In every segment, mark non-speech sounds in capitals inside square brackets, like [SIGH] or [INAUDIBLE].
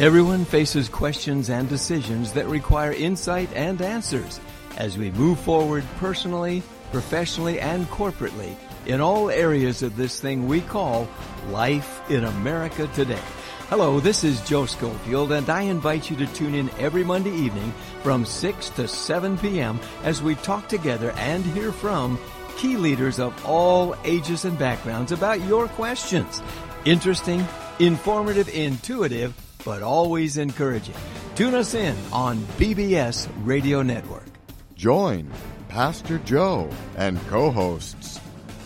Everyone faces questions and decisions that require insight and answers as we move forward personally, professionally, and corporately in all areas of this thing we call life in America today. Hello, this is Joe Schofield, and I invite you to tune in every Monday evening from 6 to 7 p.m. as we talk together and hear from key leaders of all ages and backgrounds about your questions. Interesting, informative, intuitive, but always encouraging. Tune us in on BBS Radio Network. Join Pastor Joe and co hosts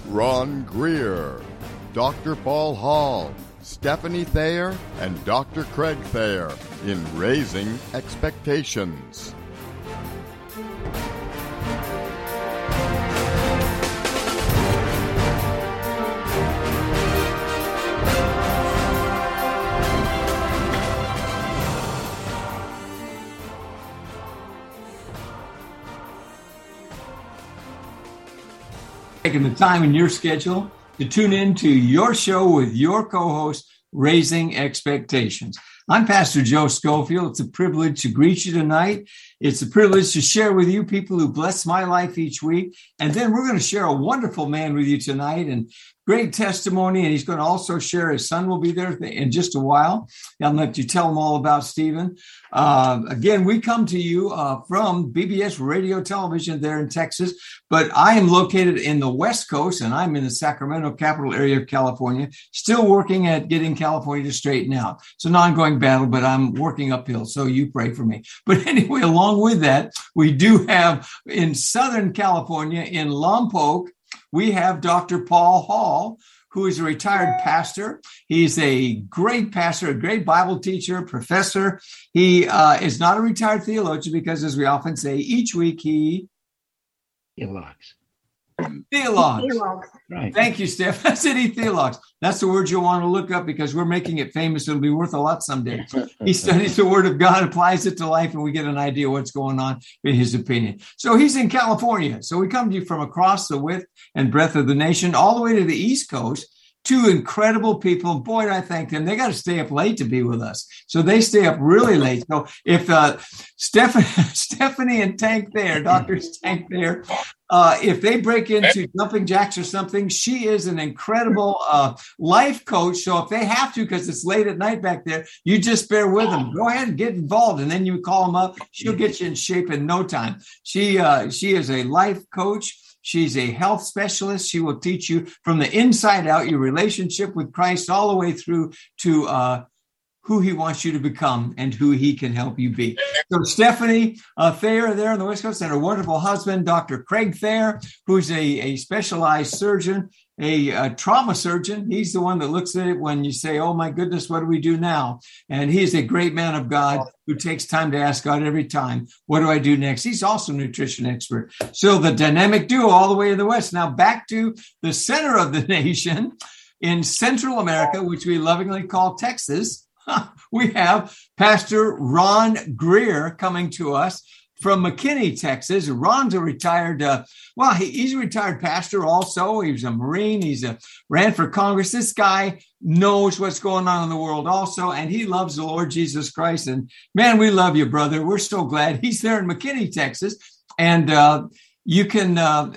Ron Greer, Dr. Paul Hall, Stephanie Thayer, and Dr. Craig Thayer in Raising Expectations. Taking the time in your schedule to tune in to your show with your co-host, Raising Expectations. I'm Pastor Joe Schofield. It's a privilege to greet you tonight. It's a privilege to share with you people who bless my life each week. And then we're going to share a wonderful man with you tonight and great testimony. And he's going to also share his son will be there in just a while. I'll let you tell him all about Stephen. Uh, again, we come to you uh, from BBS Radio Television there in Texas, but I am located in the West Coast and I'm in the Sacramento capital area of California, still working at getting California to straighten out. It's an ongoing battle, but I'm working uphill. So you pray for me. [LAUGHS] But anyway, along with that, we do have in Southern California, in Lompoc, we have Dr. Paul Hall, who is a retired pastor. He's a great pastor, a great Bible teacher, professor. He uh, is not a retired theologian because, as we often say, each week he theologues. Theologues. Right. Thank you, Steph. [LAUGHS] I said he theologues. That's the word you'll want to look up because we're making it famous. It'll be worth a lot someday. he [LAUGHS] studies the word of God, applies it to life, and we get an idea what's going on in his opinion. So he's in California. So we come to you from across the width and breadth of the nation, all the way to the East Coast two incredible people. Boy, I thank them. They got to stay up late to be with us. So they stay up really late. So if uh, Stephanie, [LAUGHS] Stephanie and Tank there, Dr. [LAUGHS] Tank there, uh, if they break into jumping jacks or something, she is an incredible uh, life coach. So if they have to, because it's late at night back there, you just bear with them. Go ahead and get involved, and then you call them up. She'll get you in shape in no time. She uh, she is a life coach. She's a health specialist. She will teach you from the inside out your relationship with Christ all the way through to uh, who he wants you to become and who he can help you be. So Stephanie uh, Thayer there on the West Coast and her wonderful husband, Dr. Craig Thayer, who's a, a specialized surgeon a, a, trauma surgeon. He's the one that looks at it when you say, Oh my goodness, what do we do now? And he is a great man of God who takes time to ask God every time, What do I do next? He's also a nutrition expert. So the dynamic duo all the way in the West. Now back to the center of the [LAUGHS] nation in Central America, which we lovingly call Texas. [LAUGHS] we have Pastor Ron Greer coming to us from McKinney, Texas. Ron's a retired, uh, well, he, he's a retired pastor also. He was a Marine. He's a ran for Congress. This guy knows what's going on in the world also, and he loves the Lord Jesus Christ. And man, we love you, brother. We're so glad he's there in McKinney, Texas. And uh, you can uh,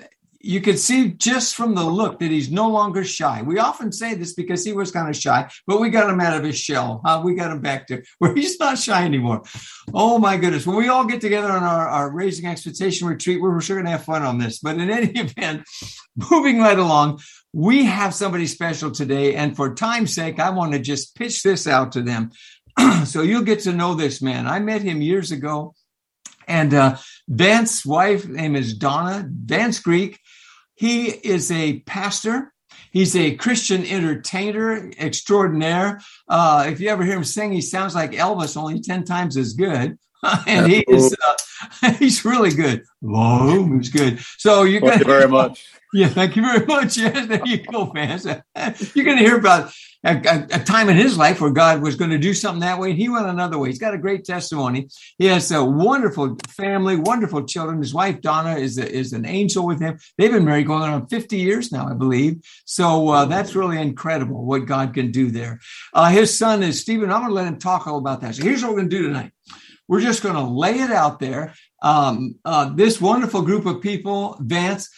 you can see just from the look that he's no longer shy. We often say this because he was kind of shy, but we got him out of his shell. Huh? We got him back to where [LAUGHS] he's not shy anymore. Oh my goodness. When we all get together on our, our Raising Expectation retreat, we're sure going to have fun on this. But in any [LAUGHS] event, moving right along, we have somebody special today. And for time's sake, I want to just pitch this out to them. [CLEARS THROAT] so you'll get to know this man. I met him years ago. And uh, Vance's wife name is Donna Vance Greek he is a pastor. He's a Christian entertainer extraordinaire. Uh, if you ever hear him sing, he sounds like Elvis, only 10 times as good. [LAUGHS] and he is uh, [LAUGHS] he's really good. Boom, he's good. So you're Thank you very much. [LAUGHS] Yeah, thank you very much. Yes, there you go, fans. You're going to hear about a, a, time in his life where God was going to do something that way, and he went another way. He's got a great testimony. He has a wonderful family, wonderful children. His wife Donna is a, is an angel with him. They've been married going on 50 years now, I believe. So uh, that's really incredible what God can do there. Uh, his son is Stephen. I'm going to let him talk all about that. So here's what we're going to do tonight. We're just going to lay it out there. Um, uh, this wonderful group of people, Vance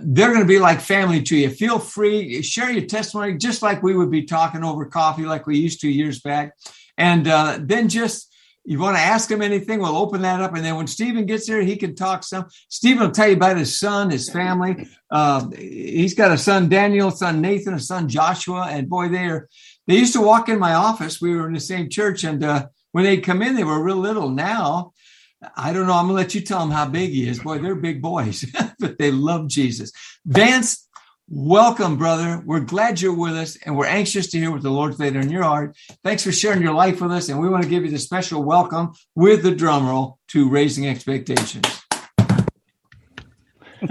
they're going to be like family to you. Feel free, share your testimony, just like we would be talking over coffee, like we used to years back. And uh, then just you want to ask him anything, we'll open that up. And then when Stephen gets there, he can talk some. Stephen will tell you about his son, his family. Uh, he's got a son, Daniel, son Nathan, a son, Joshua. And boy, they are, they used to walk in my office. We were in the same church. And uh, when they'd come in, they were real little. Now I don't know. I'm gonna let you tell them how big he is. Boy, they're big boys, [LAUGHS] but they love Jesus. Vance, welcome, brother. We're glad you're with us, and we're anxious to hear what the Lord's laid on your heart. Thanks for sharing your life with us, and we want to give you the special welcome with the drum roll to Raising Expectations.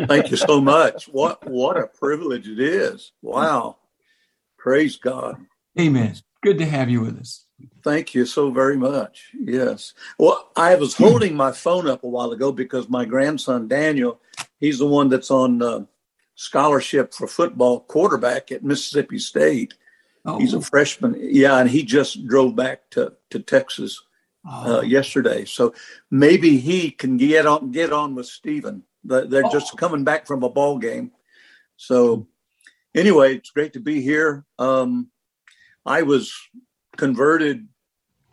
Thank you so much. What what a privilege it is. Wow. Praise God. Amen. Good to have you with us. Thank you so very much. Yes. Well, I was holding my phone up a while ago because my grandson Daniel, he's the one that's on uh, scholarship for football quarterback at Mississippi State. Oh. He's a freshman. Yeah, and he just drove back to to Texas uh, oh. yesterday. So maybe he can get on get on with Stephen. They're just oh. coming back from a ball game. So anyway, it's great to be here. Um, I was converted.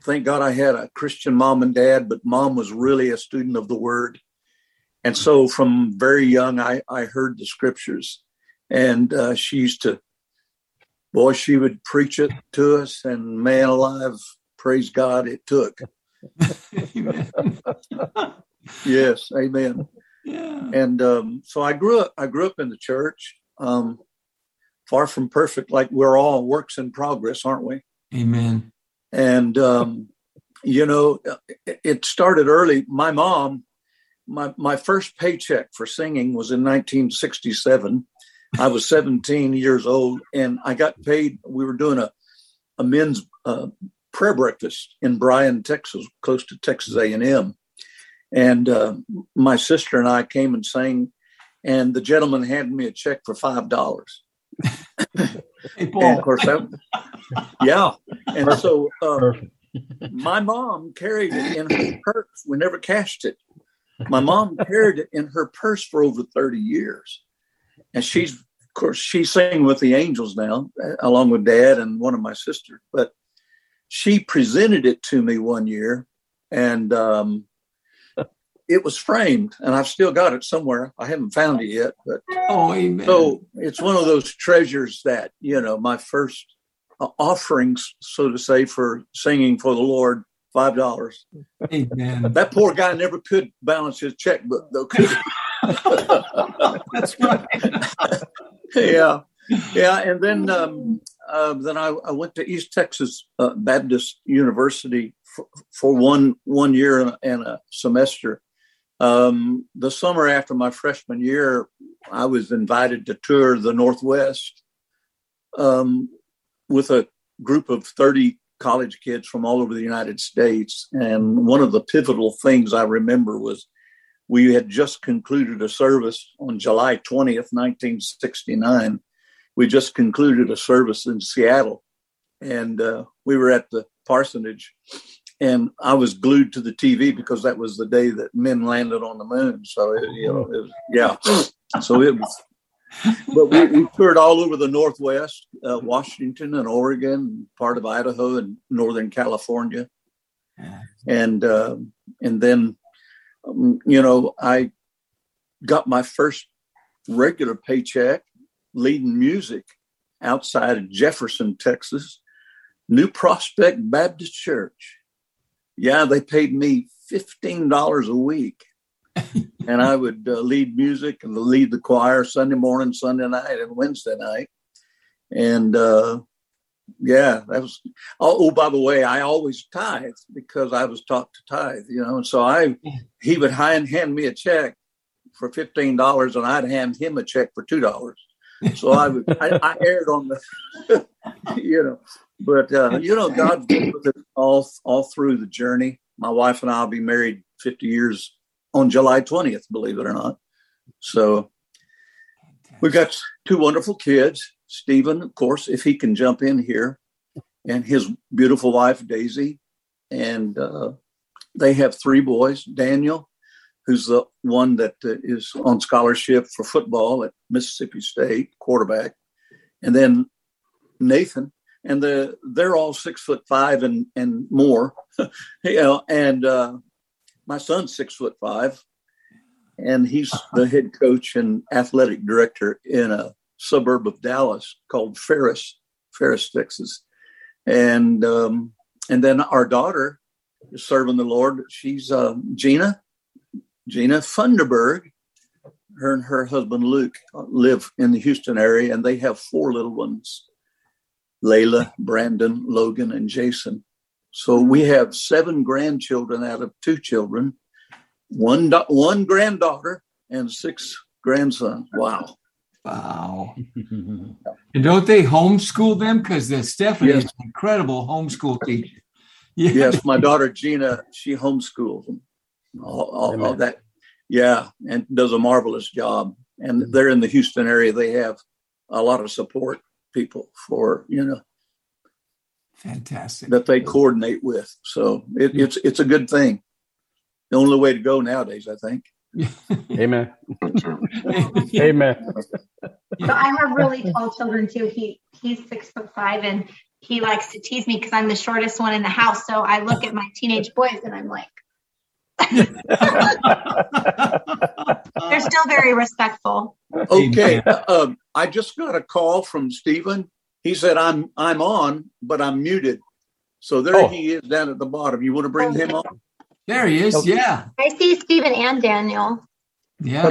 Thank God I had a Christian mom and dad, but mom was really a student of the word. And so from very young, I, I heard the scriptures and uh, she used to, boy, she would preach it to us and man alive, praise God, it took. [LAUGHS] yes. Amen. Yeah. And um, so I grew up, I grew up in the church, um, far from perfect, like we're all works in progress, aren't we? Amen. And, um, you know, it started early. My mom, my, my first paycheck for singing was in 1967. I was 17 years old and I got paid. We were doing a, a men's uh, prayer breakfast in Bryan, Texas, close to Texas A&M. And uh, my sister and I came and sang, and the gentleman handed me a check for five dollars. [LAUGHS] Hey, Paul. And of course, that, yeah. And so uh, my mom carried it in her purse. We never cashed it. My mom carried it in her purse for over 30 years. And she's, of course, she's singing with the angels now, along with dad and one of my sisters. But she presented it to me one year. And um, it was framed and I've still got it somewhere. I haven't found it yet, but oh, amen. So it's one of those treasures that, you know, my first uh, offerings, so to say, for singing for the Lord, five dollars. Amen. That poor guy never could balance his checkbook, though. [LAUGHS] That's right. [LAUGHS] yeah, yeah, and then um, uh, then I, I, went to East Texas uh, Baptist University for, for, one one year and, and a semester, um, the summer after my freshman year, I was invited to tour the Northwest um, with a group of 30 college kids from all over the United States. And one of the pivotal things I remember was we had just concluded a service on July 20th, 1969. We just concluded a service in Seattle. And uh, we were at the parsonage and I was glued to the TV because that was the day that men landed on the moon. So it, you know, was, yeah. So it was, but we, we toured all over the Northwest, uh, Washington and Oregon, part of Idaho and Northern California, and uh, and then, um, you know, I got my first regular paycheck leading music outside of Jefferson, Texas, New Prospect Baptist Church yeah, they paid me $15 a week. [LAUGHS] and I would uh, lead music and lead the choir Sunday morning, Sunday night, and Wednesday night. And uh, yeah, that was. Oh, oh, by the way, I always tithe because I was taught to tithe, you know. And so I, he would hand hand me a check for fifteen dollars, and I'd hand him a check for two dollars. So I would, I, I erred on the, [LAUGHS] you know, but uh, you know, God's been with us all all through the journey. My wife and I will be married fifty years on July twentieth, believe it or not. So we've got two wonderful kids Stephen, of course, if he can jump in here, and his beautiful wife, Daisy. And uh, they have three boys Daniel, who's the one that uh, is on scholarship for football at Mississippi State, quarterback. And then Nathan, and the, they're all six foot five and, and more. [LAUGHS] you know, and uh, my son's six foot five, and he's the head coach and athletic director in a suburb of Dallas called Ferris, Ferris, Texas. And um, and then our daughter is serving the Lord. She's uh, Gina, Gina Funderburg. Her and her husband Luke live in the Houston area, and they have four little ones: Layla, Brandon, Logan, and Jason. So we have seven grandchildren out of two children, one one granddaughter, and six grandsons. Wow! Wow. [LAUGHS] and don't they homeschool them? Because the Stephanie yes. is an incredible homeschool [LAUGHS] teacher. Yeah. Yes, my [LAUGHS] daughter Gina, she homeschools them. All, all, all, that. Yeah, and does a marvelous job. And mm-hmm. they're in the Houston area. They have a lot of support people for, you know, fantastic that they coordinate with. So it, it's it's a good thing. The only way to go nowadays, I think. [LAUGHS] Amen. [LAUGHS] Amen. So I have really tall children too. He he's six foot five and he likes to tease me because I'm the shortest one in the house. So I look at my teenage boys and I'm like, they're still very respectful. Okay, um, I just got a call from Stephen. He said I'm I'm on, but I'm muted. So there oh. he is down at the bottom. You want to bring okay. him on? There he is. Yeah. I see Stephen and Daniel. Yeah.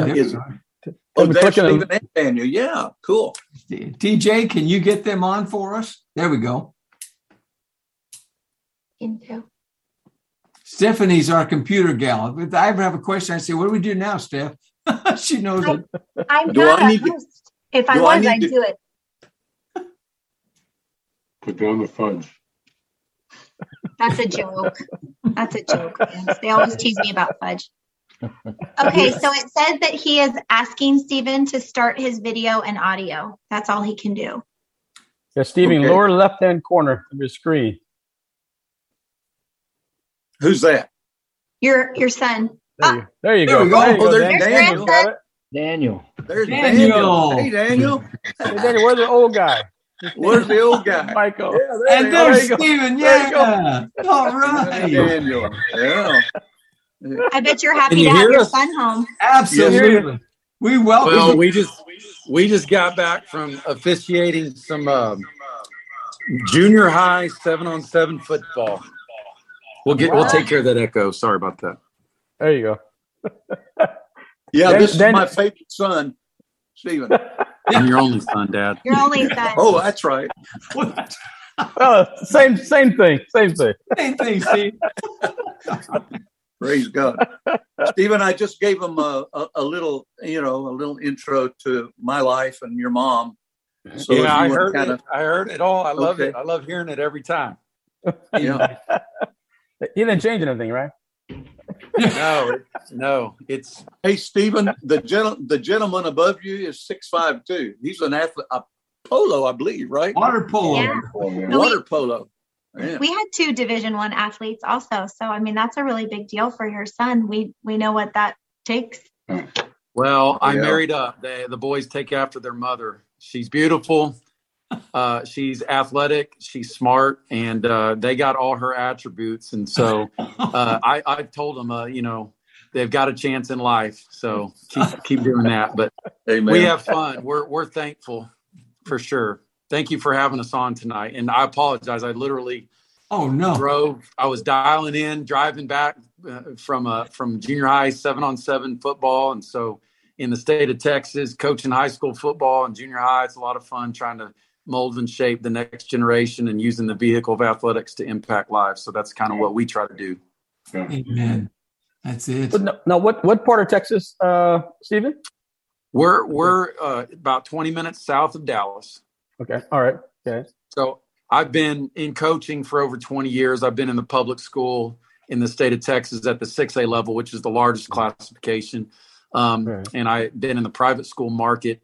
Oh, there's Stephen and Daniel. Yeah, cool. TJ, can you get them on for us? There we go. Into. Stephanie's our computer gal. If I ever have a question, I say, "What do we do now, Steph?" [LAUGHS] she knows I, it. I'm do not I need to, If I was, I I'd to, do it. Put down the fudge. That's a joke. That's a joke. They always tease me about fudge. [LAUGHS] Okay, so it says that he is asking Stephen to start his video and audio. That's all he can do. Yeah, Stephen, okay. lower left hand corner of your screen. Who's that? Your your son. There you, there you there go. go. There you oh, go. There's Daniel. Daniel. Daniel. There's Daniel. Daniel. Hey, Daniel. hey, Daniel, where's the old guy? Where's the old guy? [LAUGHS] Michael. Yeah, there and there's Stephen. Yeah. All right. Daniel. Yeah. I bet you're happy you to have your son home. Absolutely. We welcome. Well, we just we just got back from officiating some uh, junior high seven on seven football. We'll get we'll take care of that echo. Sorry about that. There you go. [LAUGHS] yeah, then, this then, is my favorite son, Stephen. I'm [LAUGHS] your only son, Dad. Your only son. oh, that's right. oh, same same thing. Same thing. Same thing, Steve. Praise God. Stephen, I just gave him a, a, a, little, you know, a little intro to my life and your mom. So yeah, I heard kinda... it. I heard it all. I love it. I love hearing it every time. Yeah. [LAUGHS] he didn't change anything, right? no, no. It's hey, Stephen. The gentle, the gentleman above you is six five two. He's an athlete, a polo, I believe, right? Water polo. Yeah. Water polo. Yeah. We had two Division One athletes also, so I mean that's a really big deal for your son. We we know what that takes. Hmm. Well, I yeah. married up. The, the boys take after their mother. She's beautiful. Uh, she's athletic. She's smart, and uh, they got all her attributes. And so [LAUGHS] uh, I I told them, uh, you know, they've got a chance in life. So keep keep doing that. But Amen. we have fun. We're we're thankful for sure thank you for having us on tonight. And I apologize. I literally oh no drove. I was dialing in, driving back uh, from uh, from junior high seven on seven football, and so in the state of Texas, coaching high school football and junior high, it's a lot of fun trying to mold and shape the next generation and using the vehicle of athletics to impact lives. So that's kind of what we try to do. Amen. That's it. But no, now, what what part of Texas, uh, Stephen? We're we're uh, about 20 minutes south of Dallas. Okay. All right. Okay. So I've been in coaching for over 20 years. I've been in the public school in the state of Texas at the 6A level, which is the largest classification. Um, right. And I've been in the private school market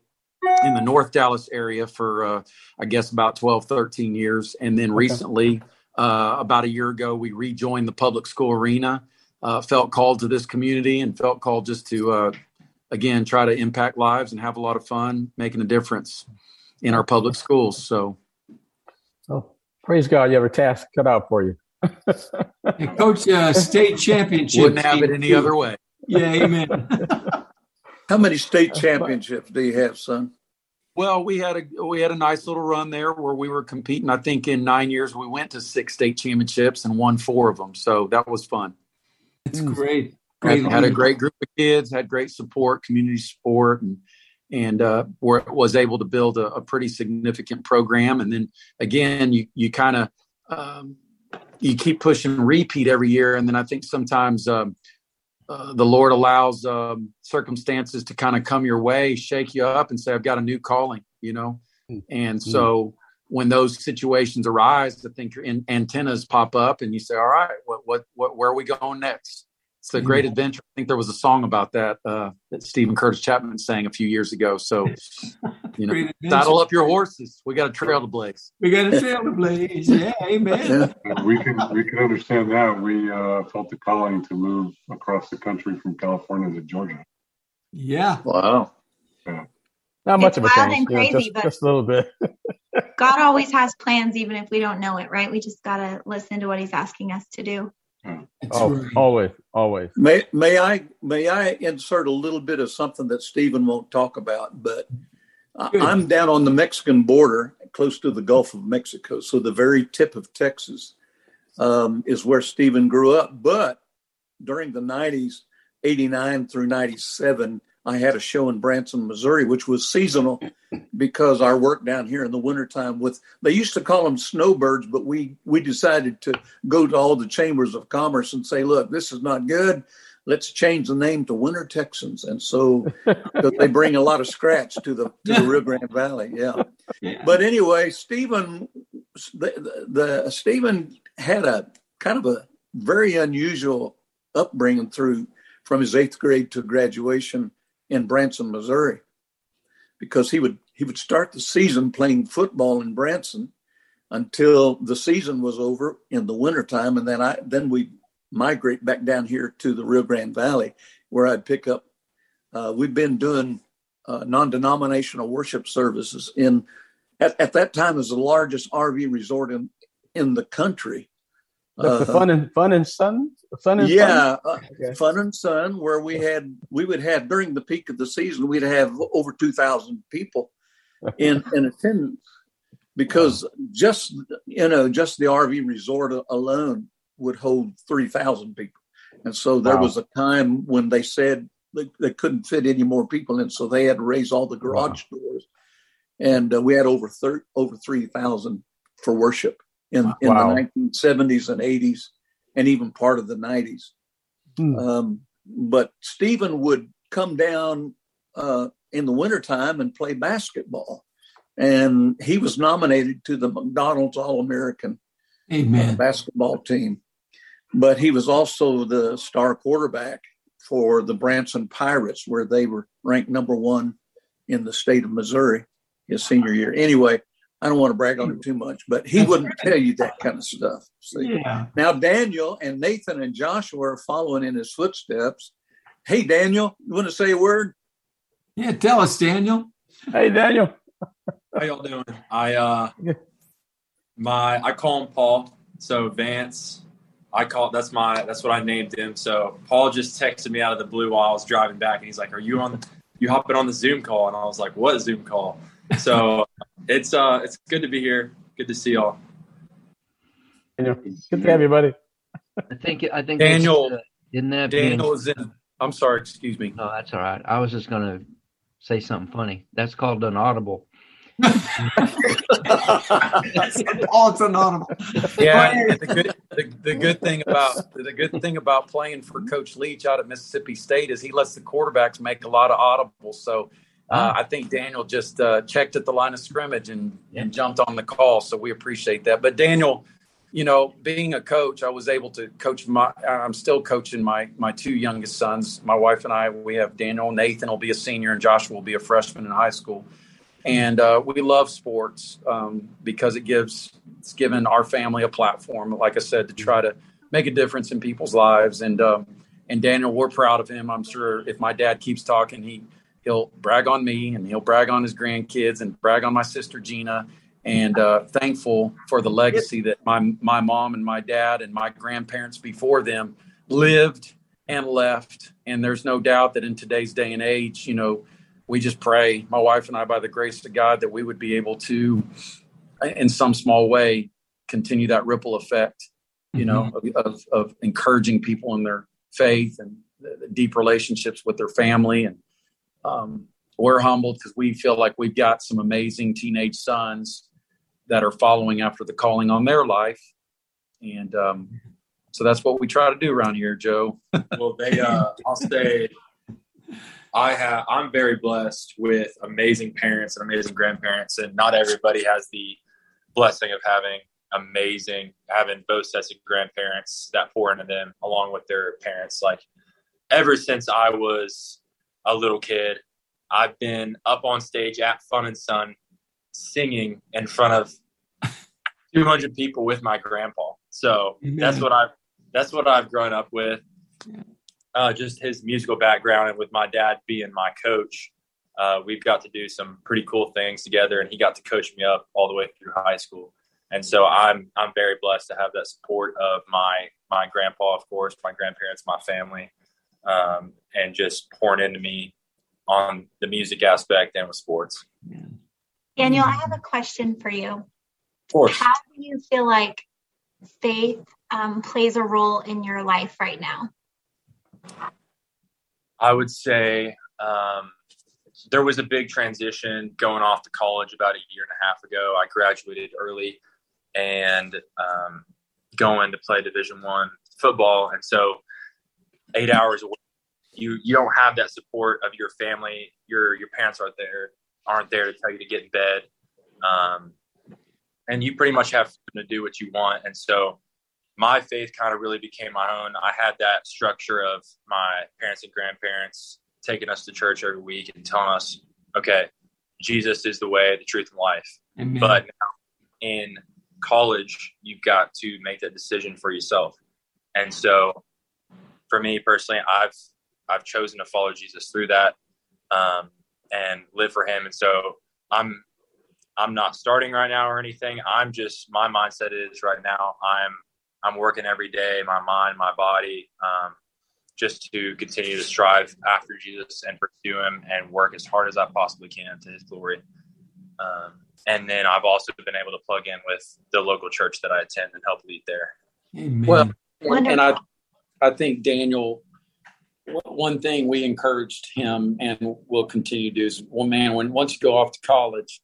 in the North Dallas area for, uh, I guess, about 12, 13 years. And then okay. recently, uh, about a year ago, we rejoined the public school arena. Uh, felt called to this community and felt called just to, uh, again, try to impact lives and have a lot of fun making a difference in our public schools. So, oh, praise God, you have a task cut out for you. Coach, uh, state [LAUGHS] championship. Wouldn't have it any other way. Yeah, amen. [LAUGHS] How many state championships do you have, son? Well, we had a we had a nice little run there where we were competing. I think in nine years we went to six state championships and won four of them. So that was fun. It's great. great had, had, a great group of kids, had great support, community support, and and uh, were, was able to build a, a, pretty significant program. And then again, you you kind of um, you keep pushing repeat every year, and then I think sometimes um, uh, the Lord allows um, circumstances to kind of come your way, shake you up, and say, "I've got a new calling," you know. Mm-hmm. And so when those situations arise, I think your antennas pop up, and you say, "All right, what, what, what, where are we going next?" It's a great adventure. I think there was a song about that uh, that Steven Curtis Chapman sang a few years ago. So, [LAUGHS] you know, saddle up your horses. We got a trail to blaze. We got a trail to blaze. Yeah, amen. [LAUGHS] we can we can understand that. We uh, felt the calling to move across the country from California to Georgia. Yeah. Wow. Yeah. Not much it's of a wild change. Crazy, yeah, just, just a little bit. [LAUGHS] God always has plans, even if we don't know it, right? We just got to listen to what He's asking us to do. Oh, right. always, always. May may I may I insert a little bit of something that Stephen won't talk about, but Good. I'm down on the Mexican border, close to the Gulf of Mexico, so the very tip of Texas um, is where Stephen grew up. But during the '90s, '89 through '97, I had a show in Branson, Missouri, which was seasonal [LAUGHS] because our work down here in the wintertime with they used to call them snowbirds, but we we decided to go to all the chambers of commerce and say, look, this is not good. Let's change the name to Winter Texans. And so [LAUGHS] they bring a lot of scratch to the to the Rio Grande Valley. Yeah. yeah. But anyway, Stephen the, the Stephen had a kind of a very unusual upbringing through from his eighth grade to graduation in Branson, Missouri, because he would he would start the season playing football in Branson until the season was over in the wintertime, and then I then we migrate back down here to the Rio Grande Valley, where I'd pick up. Uh, we've been doing uh, non-denominational worship services in at, at that time as the largest RV resort in in the country the, uh, fun and fun and sun, fun and yeah, fun? Uh, okay. fun and sun, where we had we would have during the peak of the season, we'd have over two thousand people [LAUGHS] in in attendance because wow. just you know just the RV resort alone would hold three thousand people, and so there wow. was a time when they said they, they, couldn't fit any more people in, so they had to raise all the garage wow. doors, and uh, we had over thir- over three thousand for worship in, in wow. the 1970s and 80s and even part of the 90s. Hmm. Um, but Stephen would come down uh, in the wintertime and play basketball. And he was nominated to the McDonald's All American uh, basketball team. But he was also the star quarterback for the Branson Pirates, where they were ranked number one in the state of Missouri his senior year. Anyway, I don't want to brag on him too much, but he wouldn't tell you that kind of stuff. See? Yeah. Now Daniel and Nathan and Joshua are following in his footsteps. Hey Daniel, you want to say a word? Yeah, tell us, Daniel. Hey Daniel. How y'all doing? I uh my I call him Paul. So Vance, I call that's my that's what I named him. So Paul just texted me out of the blue while I was driving back and he's like, Are you on you hopping on the Zoom call? And I was like, What Zoom call? So it's uh it's good to be here. Good to see y'all. Daniel, good to have you, buddy. I think I think Daniel uh, isn't that Daniel is in. I'm sorry, excuse me. No, that's all right. I was just gonna say something funny. That's called an audible. Paul, [LAUGHS] it's an audible. Yeah, the good, the, the good thing about the good thing about playing for Coach Leach out at Mississippi State is he lets the quarterbacks make a lot of audibles. So uh, I think Daniel just uh, checked at the line of scrimmage and, and jumped on the call. So we appreciate that. But Daniel, you know, being a coach, I was able to coach my. I'm still coaching my my two youngest sons. My wife and I. We have Daniel. Nathan will be a senior, and Joshua will be a freshman in high school. And uh, we love sports um, because it gives it's given our family a platform, like I said, to try to make a difference in people's lives. And um, and Daniel, we're proud of him. I'm sure if my dad keeps talking, he he'll brag on me and he'll brag on his grandkids and brag on my sister Gina and uh, thankful for the legacy that my my mom and my dad and my grandparents before them lived and left and there's no doubt that in today's day and age you know we just pray my wife and I by the grace of God that we would be able to in some small way continue that ripple effect you know mm-hmm. of, of, of encouraging people in their faith and deep relationships with their family and um, we're humbled because we feel like we've got some amazing teenage sons that are following after the calling on their life. And um, so that's what we try to do around here, Joe. [LAUGHS] well, they, uh, I'll say, I have, I'm very blessed with amazing parents and amazing grandparents, and not everybody has the blessing of having amazing, having both sets of grandparents that pour into them along with their parents. Like ever since I was a little kid. I've been up on stage at Fun and Sun singing in front of [LAUGHS] 200 people with my grandpa. So that's what I've that's what I've grown up with. Uh, just his musical background and with my dad being my coach, uh, we've got to do some pretty cool things together, and he got to coach me up all the way through high school. And so I'm I'm very blessed to have that support of my my grandpa, of course, my grandparents, my family, um, and just pouring into me on the music aspect and with sports. Daniel, I have a question for you. Of course. How do you feel like faith um, plays a role in your life right now? I would say um, there was a big transition going off to college about a year and a half ago. I graduated early and um, going to play Division One football, and so eight hours away. You you don't have that support of your family. Your your parents aren't there aren't there to tell you to get in bed, um, and you pretty much have to do what you want. And so my faith kind of really became my own. I had that structure of my parents and grandparents taking us to church every week and telling us, okay, Jesus is the way, the truth, and life. Amen. But now in college, you've got to make that decision for yourself. And so for me personally, I've I've chosen to follow Jesus through that um, and live for Him. And so I'm I'm not starting right now or anything. I'm just my mindset is right now. I'm I'm working every day, my mind, my body, um, just to continue to strive after Jesus and pursue Him and work as hard as I possibly can to His glory. Um, and then I've also been able to plug in with the local church that I attend and help lead there. Amen. Well, and I I think Daniel, one thing we encouraged him and will continue to do is, well, man, when once you go off to college,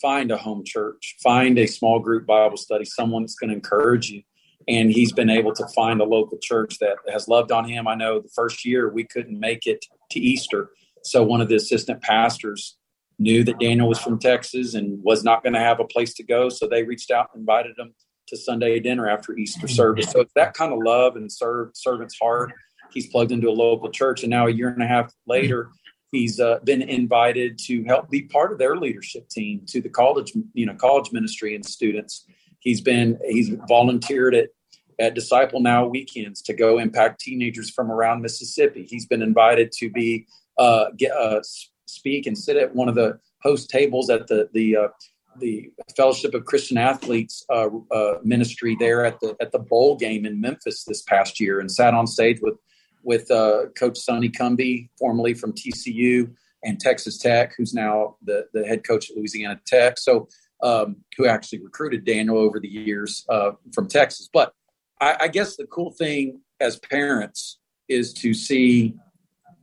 find a home church, find a small group Bible study, someone that's going to encourage you. And he's been able to find a local church that has loved on him. I know the first year we couldn't make it to Easter. So one of the assistant pastors knew that Daniel was from Texas and was not going to have a place to go. So they reached out and invited him to Sunday dinner after Easter service. So it's that kind of love and serve servant's heart. He's plugged into a local church, and now a year and a half later, he's uh, been invited to help be part of their leadership team to the college, you know, college ministry and students. He's been he's volunteered at at Disciple Now weekends to go impact teenagers from around Mississippi. He's been invited to be uh, get, uh, speak and sit at one of the host tables at the the uh, the Fellowship of Christian Athletes uh, uh, ministry there at the at the bowl game in Memphis this past year, and sat on stage with with uh, Coach Sonny Cumbie, formerly from TCU and Texas Tech, who's now the the head coach at Louisiana Tech. So, um, who actually recruited Daniel over the years uh, from Texas. But I, I guess the cool thing as parents is to see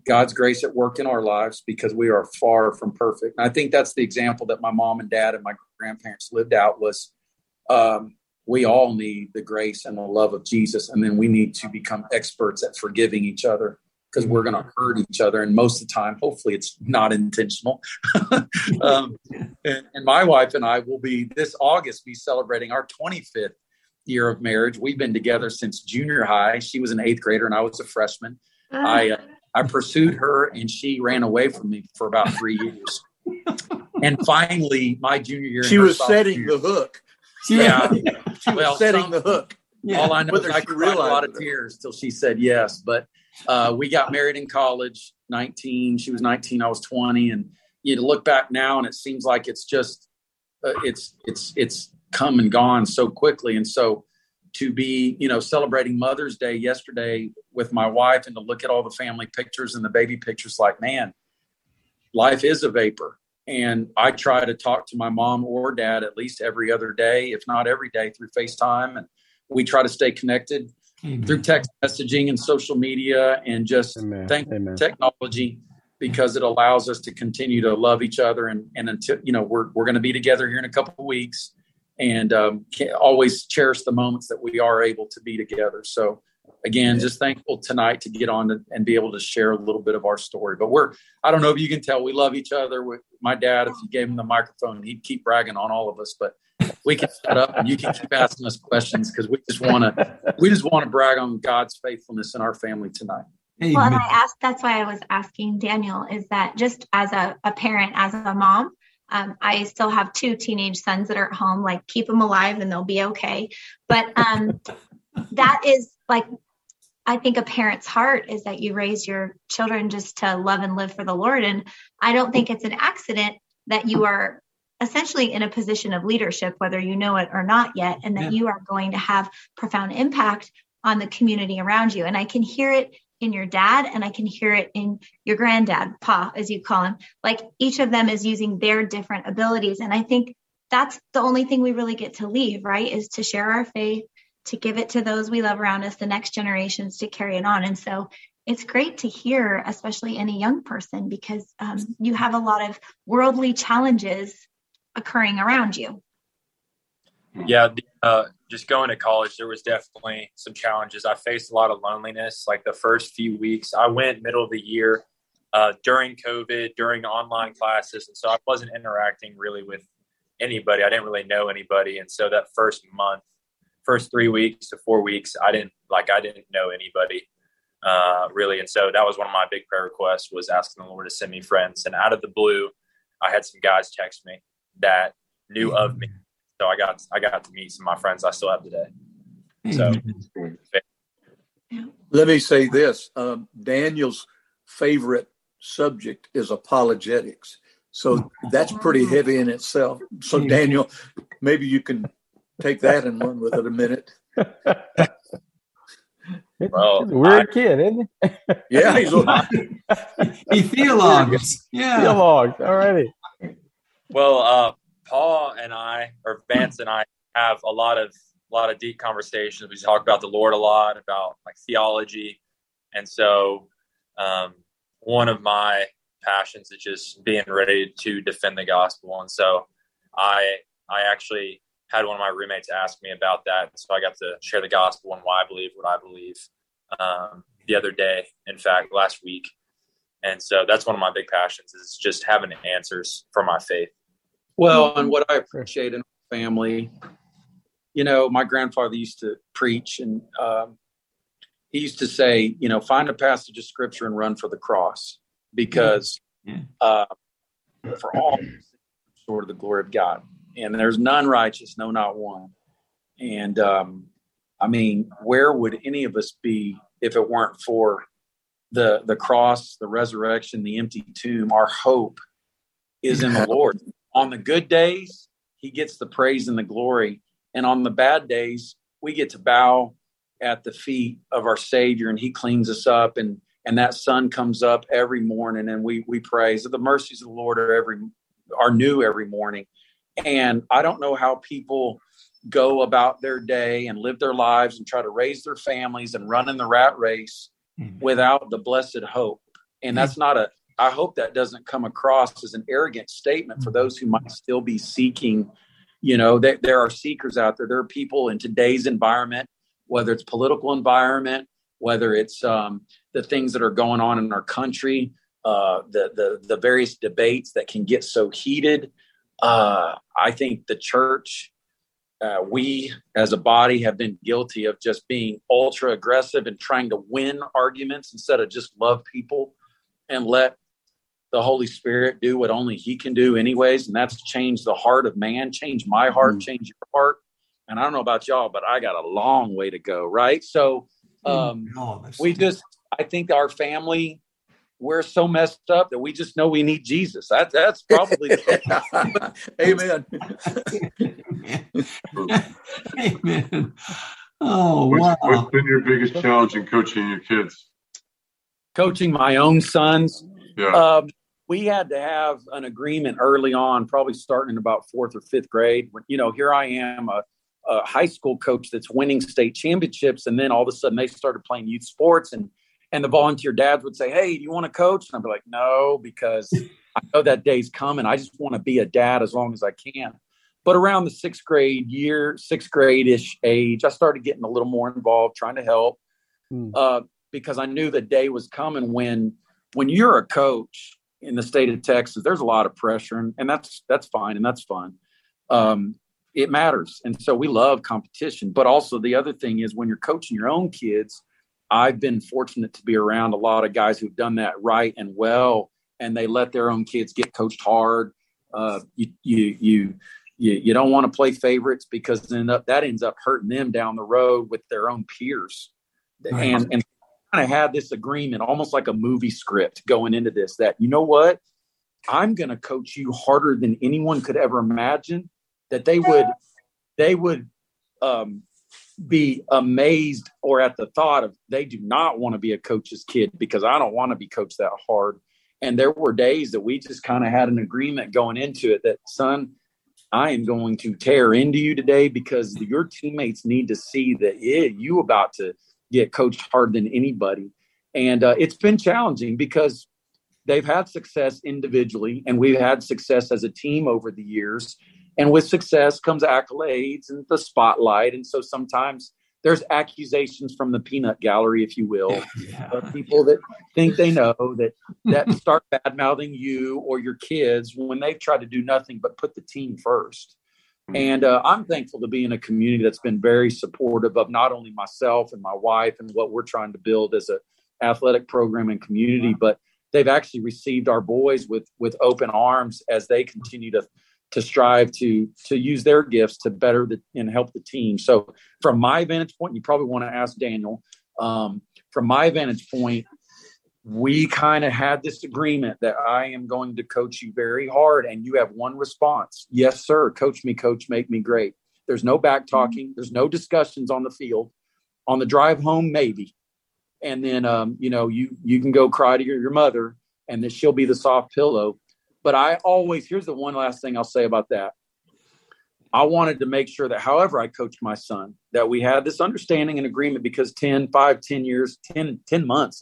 God's grace at work in our lives because we are far from perfect. And I think that's the example that my mom and dad and my grandparents lived out was um, we all need the grace and the love of Jesus. And then we need to become experts at forgiving each other because we're going to hurt each other. And most of the time, hopefully, it's not intentional. [LAUGHS] um, and, and, my wife and I will be this August be celebrating our 25th year of marriage. We've been together since junior high. She was an eighth grader and I was a freshman. Uh, I uh, I pursued her and she ran away from me for about three years. and finally, my junior year, she was setting year, the hook. Yeah, she was setting some, the hook. Yeah. All I know Whether is I cried a lot of tears till she said yes. But uh, we got married in college, 19. She was 19, I was 20. And you look back now and it seems like it's just, uh, it's, it's, it's come and gone so quickly. And so to be, you know, celebrating Mother's Day yesterday with my wife and to look at all the family pictures and the baby pictures, like, man, life is a vapor. And I try to talk to my mom or dad at least every other day, if not every day, through FaceTime. And we try to stay connected Amen. through text messaging and social media and just Amen. thank Amen. technology because it allows us to continue to love each other and and until you know we're we're going to be together here in a couple of weeks and um, always cherish the moments that we are able to be together so again just thankful tonight to get on to, and be able to share a little bit of our story but we're i don't know if you can tell we love each other with my dad if you gave him the microphone he'd keep bragging on all of us but we can set up and you can keep asking us questions because we just want to we just want to brag on God's faithfulness in our family tonight. Amen. Well, and I asked that's why I was asking Daniel is that just as a, a parent, as a mom, um, I still have two teenage sons that are at home, like keep them alive and they'll be okay. But um, [LAUGHS] that is like, I think a parent's heart is that you raise your children just to love and live for the Lord. And I don't think it's an accident that you are essentially in a position of leadership, whether you know it or not yet, and that yeah. you are going to have profound impact on the community around you. And I can hear it in your dad and I can hear it in your granddad, Pa, as you call him. Like each of them is using their different abilities. And I think that's the only thing we really get to leave, right? Is to share our faith, to give it to those we love around us, the next generations to carry it on. And so it's great to hear, especially in a young person, because um, you have a lot of worldly challenges occurring around you? Yeah, uh, just going to college, there was definitely some challenges. I faced a lot of loneliness. Like the first few weeks, I went middle of the year uh, during COVID, during online classes, and so I wasn't interacting really with anybody. I didn't really know anybody, and so that first month, first three weeks to four weeks, I didn't like I didn't know anybody uh, really, and so that was one of my big prayer requests was asking the Lord to send me friends. And out of the blue, I had some guys text me that knew of me. So I got I got to meet some of my friends I still have today. So let me say this: um, Daniel's favorite subject is apologetics. So that's pretty heavy in itself. So Daniel, maybe you can take that and run with it a minute. Well, weird I, kid, isn't he? Yeah, he's a [LAUGHS] he theologues. Yeah, theologues. Alrighty. Well, uh, Paul and I, or Vance and I, have a lot of a lot of deep conversations. We talk about the Lord a lot, about like theology, and so um, one of my passions is just being ready to defend the gospel. And so I I actually had one of my roommates ask me about that, so I got to share the gospel and why I believe what I believe um, the other day. In fact, last week. And so that's one of my big passions is just having answers for my faith. Well, and what I appreciate in my family, you know, my grandfather used to preach, and um, he used to say, you know, find a passage of scripture and run for the cross, because uh, for all sort of the glory of God, and there's none righteous, no, not one. And um, I mean, where would any of us be if it weren't for the the cross, the resurrection, the empty tomb? Our hope is in the [LAUGHS] Lord on the good days, he gets the praise and the glory. And on the bad days, we get to bow at the feet of our Savior and he cleans us up and and that sun comes up every morning and we we praise that the mercies of the Lord are every are new every morning. And I don't know how people go about their day and live their lives and try to raise their families and run in the rat race mm-hmm. without the blessed hope And that's not a, I hope that doesn't come across as an arrogant statement for those who might still be seeking. You know, there, there are seekers out there. There are people in today's environment, whether it's political environment, whether it's um, the things that are going on in our country, uh, the, the the various debates that can get so heated. Uh, I think the church, uh, we as a body, have been guilty of just being ultra aggressive and trying to win arguments instead of just love people and let the Holy Spirit do what only He can do, anyways. And that's change the heart of man, change my heart, mm. change your heart. And I don't know about y'all, but I got a long way to go, right? So um, oh, we just, I think our family, we're so messed up that we just know we need Jesus. That, that's probably. [LAUGHS] Amen. Amen. Oh, what's, wow. What's been your biggest challenge in coaching your kids? Coaching my own sons. Yeah. Um, we had to have an agreement early on, probably starting in about fourth or fifth grade. When you know, here I am, a, a, high school coach that's winning state championships, and then all of a sudden they started playing youth sports, and and the volunteer dads would say, "Hey, do you want to coach?" And I'd be like, "No," because I know that day's coming. I just want to be a dad as long as I can. But around the sixth grade year, sixth grade ish age, I started getting a little more involved, trying to help, mm. uh, because I knew the day was coming when when you're a coach in the state of Texas, there's a lot of pressure, and, and that's that's fine and that's fun. Um, it matters, and so we love competition. But also the other thing is when you're coaching your own kids, I've been fortunate to be around a lot of guys who've done that right and well, and they let their own kids get coached hard. Uh, you you you you, you don't want to play favorites because then that ends up hurting them down the road with their own peers. And and kind of had this agreement, almost like a movie script going into this that, you know what? I'm going to coach you harder than anyone could ever imagine that they would, they would, um, be amazed or at the thought of they do not want to be a coach's kid because I don't want to be coached that hard. And there were days that we just kind of had an agreement going into it that, son, I am going to tear into you today because your teammates need to see that yeah, you about to get coached harder than anybody. And uh, it's been challenging because they've had success individually and we've had success as a team over the years. And with success comes accolades and the spotlight. And so sometimes there's accusations from the peanut gallery, if you will, [LAUGHS] yeah. people that think they know that that start bad mouthing you or your kids when they've tried to do nothing but put the team first. Mm-hmm. And uh, I'm thankful to be in a community that's been very supportive of not only myself and my wife and what we're trying to build as a athletic program and community, but they've actually received our boys with with open arms as they continue to to strive to to use their gifts to better the, and help the team. So from my vantage point, you probably want to ask Daniel. Um, from my vantage point, we kind of had this agreement that I am going to coach you very hard, and you have one response: "Yes, sir. Coach me, coach, make me great." There's no back talking. Mm-hmm. There's no discussions on the field. On the drive home, maybe, and then um, you know you you can go cry to your, your mother, and then she'll be the soft pillow. But I always here's the one last thing I'll say about that. I wanted to make sure that however I coached my son, that we had this understanding and agreement because 10, 5, 10 years, 10, 10 months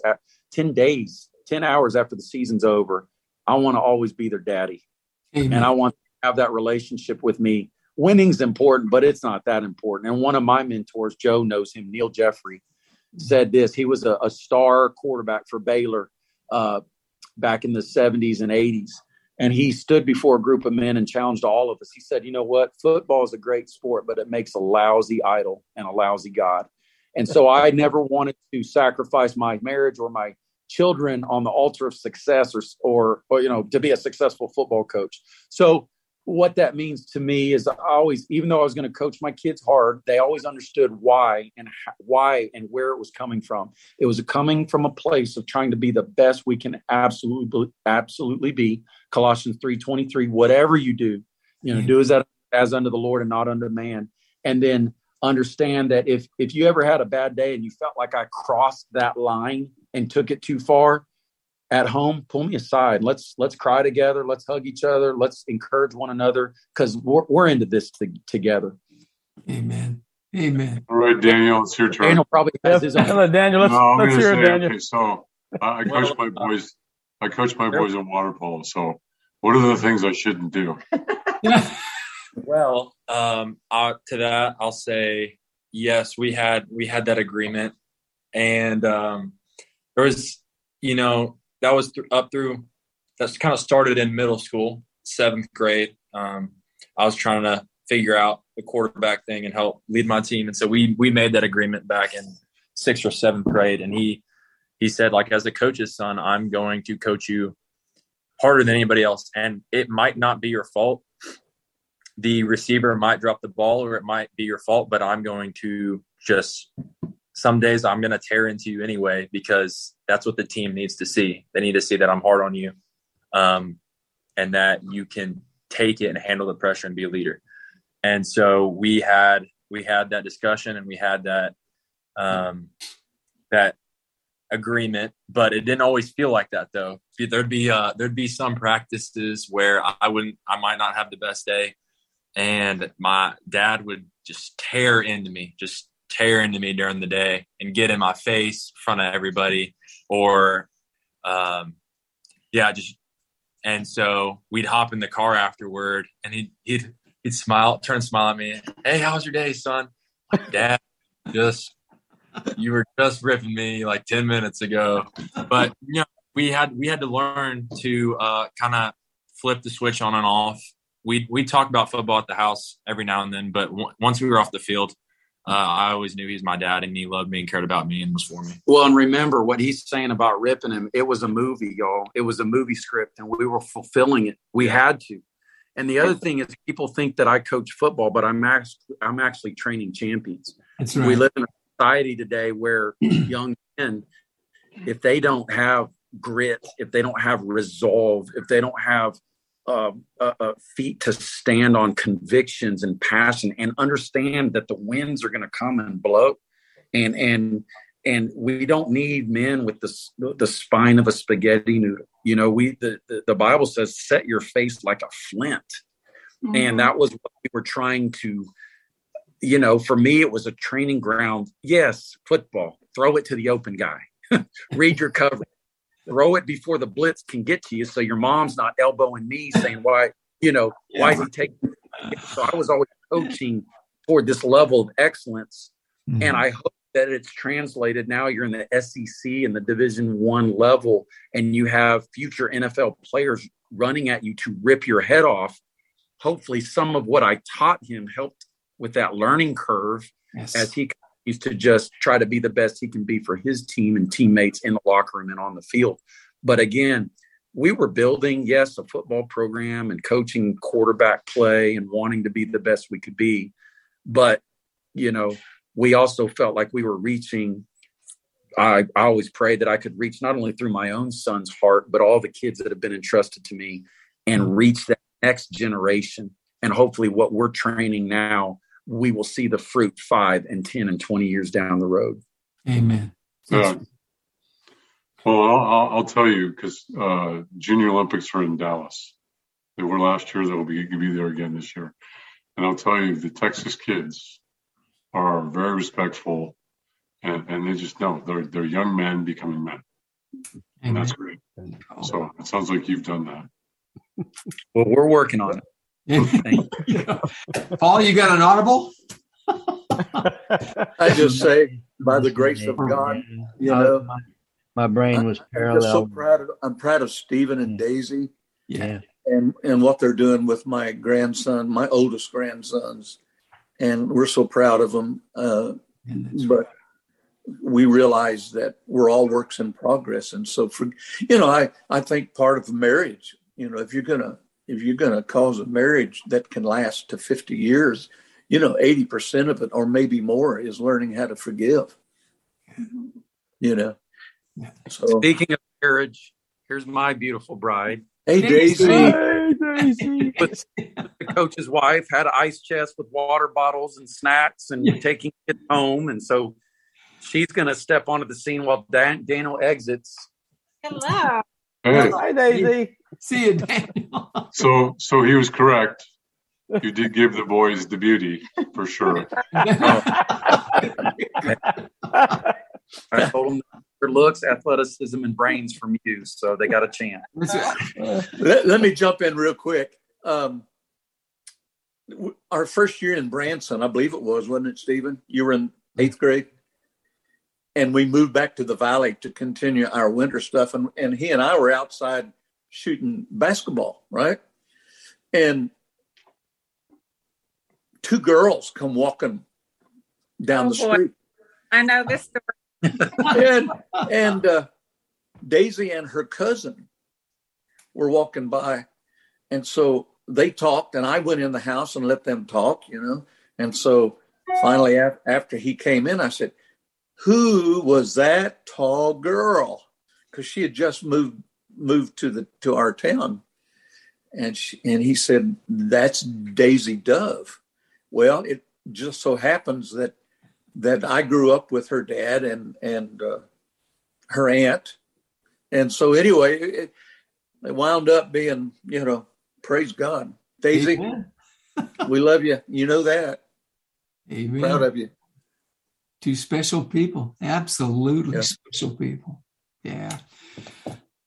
10 days, 10 hours after the season's over, I want to always be their daddy. Amen. And I want to have that relationship with me. Winning's important, but it's not that important. And one of my mentors, Joe knows him, Neal Jeffrey, said this. He was a, a star quarterback for Baylor uh, back in the 70s and 80s. And he stood before a group of men and challenged all of us. He said, You know what? Football is a great sport, but it makes a lousy idol and a lousy God. And so I never wanted to sacrifice my marriage or my children on the altar of success or, or, or, you know, to be a successful football coach. So what that means to me is I always, even though I was going to coach my kids hard, they always understood why and why and where it was coming from. It was coming from a place of trying to be the best we can absolutely, absolutely be. Colossians 3.23, whatever you do, you know, do as that as under the Lord and not under man. And then understand that if if you ever had a bad day and you felt like I crossed that line and took it too far at home, pull me aside. Let's let's cry together. Let's hug each other. Let's encourage one another because we're we're into this to, together. Amen. Amen. All right, Daniel, it's your turn. Daniel probably has his own. Hello, Daniel. Let's, no, let's hear it, Daniel. Okay, so uh, I coach my boys I coach my boys in water polo. So, what are the things I shouldn't do? [LAUGHS] well, um, uh, to that, I'll say yes. We had we had that agreement, and um, there was, you know, that was th- up through. That's kind of started in middle school, seventh grade. Um, I was trying to figure out the quarterback thing and help lead my team, and so we we made that agreement back in sixth or seventh grade, and he he said like as a coach's son, I'm going to coach you harder than anybody else, and it might not be your fault. The receiver might drop the ball, or it might be your fault, but I'm going to just some days I'm going to tear into you anyway because that's what the team needs to see. They need to see that I'm hard on you, um, and that you can take it and handle the pressure and be a leader. And so we had we had that discussion and we had that um, that agreement, but it didn't always feel like that though. There'd be uh, there'd be some practices where I wouldn't, I might not have the best day, and my dad would just tear into me, just tear into me during the day and get in my face in front of everybody, or um, yeah, just and so we'd hop in the car afterward, and he'd he'd he'd smile, turn smile at me. Hey, how's your day, son? Dad, just you were just ripping me like 10 minutes ago but you know we had we had to learn to uh, kind of flip the switch on and off we we talk about football at the house every now and then but w- once we were off the field uh, I always knew he was my dad and he loved me and cared about me and was for me. Well, and remember what he's saying about ripping him. It was a movie, y'all. It was a movie script and we were fulfilling it. We had to. And the other thing is people think that I coach football, but I'm actually, I'm actually training champions. That's right. We live in a society today where [CLEARS THROAT] young men, if they don't have grit, if they don't have resolve, if they don't have uh, uh, feet to stand on convictions and passion, and understand that the winds are going to come and blow, and and and we don't need men with the the spine of a spaghetti noodle. You know, we the the, the Bible says, "Set your face like a flint," mm-hmm. and that was what we were trying to you know, for me, it was a training ground. Yes, football, throw it to the open guy, [LAUGHS] read your coverage, throw it before the blitz can get to you. So your mom's not elbowing me saying, why, you know, yeah. why is he taking? it? So I was always coaching toward this level of excellence. Mm-hmm. And I hope that it's translated now you're in the SEC and the division one level and you have future NFL players running at you to rip your head off. Hopefully some of what I taught him helped with that learning curve yes. as he continues to just try to be the best he can be for his team and teammates in the locker room and on the field. But again, we were building, yes, a football program and coaching quarterback play and wanting to be the best we could be. But, you know, we also felt like we were reaching. I, I always prayed that I could reach not only through my own son's heart, but all the kids that have been entrusted to me and reach that next generation. And hopefully, what we're training now we will see the fruit five and 10 and 20 years down the road. Amen. Yeah. Well, I'll, I'll tell you because uh, Junior Olympics are in Dallas. They were last year. They'll be, be there again this year. And I'll tell you, the Texas kids are very respectful, and, and they just know they're they're young men becoming men, Amen. and that's great. So it sounds like you've done that. Well, we're working on it. [LAUGHS] Paul, you got an audible? I just say, by the grace of God, you know, my, my brain was parallel. I'm so proud of, I'm proud of Stephen and Daisy. Yeah. And, and what they're doing with my grandson, my oldest grandsons. And we're so proud of them. Uh, but we realize that we're all works in progress. And so, for, you know, I, I think part of marriage, you know, if you're going to if you're going to cause a marriage that can last to 50 years, you know, 80% of it or maybe more is learning how to forgive. You know. So speaking of marriage, here's my beautiful bride. Hey Daisy. Hey Daisy. the coach's wife had an ice chest with water bottles and snacks and yeah. taking it home. And so she's going to step onto the scene while Dan- Daniel exits. Hello. Hey. Hi, Daisy. See you, [LAUGHS] Daniel. So, so he was correct. You did give the boys the beauty for sure. [LAUGHS] I told him their looks, athleticism, and brains from you. So they got a chance. let, let, me jump in real quick. Um, our first year in Branson, I believe it was, wasn't it, Stephen? You were in eighth grade. And we moved back to the valley to continue our winter stuff. And, and he and I were outside shooting basketball, right? And two girls come walking down oh, the boy. street. I know this story. [LAUGHS] [LAUGHS] and and uh, Daisy and her cousin were walking by, and so they talked, and I went in the house and let them talk, you know. And so finally, after he came in, I said, "Who was that tall girl?" Because she had just moved moved to the to our town, and she, and he said, "That's Daisy Dove." Well, it just so happens that that I grew up with her dad and and uh, her aunt, and so anyway, it, it wound up being you know, praise God, Daisy, [LAUGHS] we love you. You know that. Amen. Proud of you. Two special people, absolutely yeah. special people. Yeah.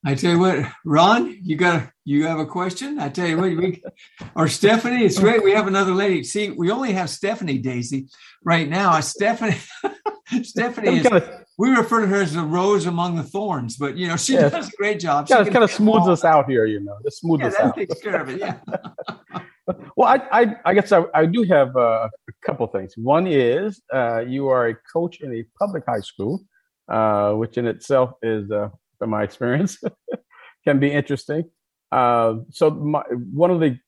I tell you what, Ron, you got a, you have a question? I tell you what, we, [LAUGHS] or Stephanie, it's great. We have another lady. See, we only have Stephanie Daisy right now. Stephanie, [LAUGHS] Stephanie is, we refer to her as the rose among the thorns, but you know, she does a great job. She yeah, it kind of smooths us out here, you know, just smooths yeah, us out. Takes care of it, yeah. [LAUGHS] [LAUGHS] well, I, I, I guess I, I, do have uh, a couple things. One is uh, you are a coach in a public high school, uh, which in itself is uh, from my [LAUGHS] experience, can be interesting. Uh, so my, one of the,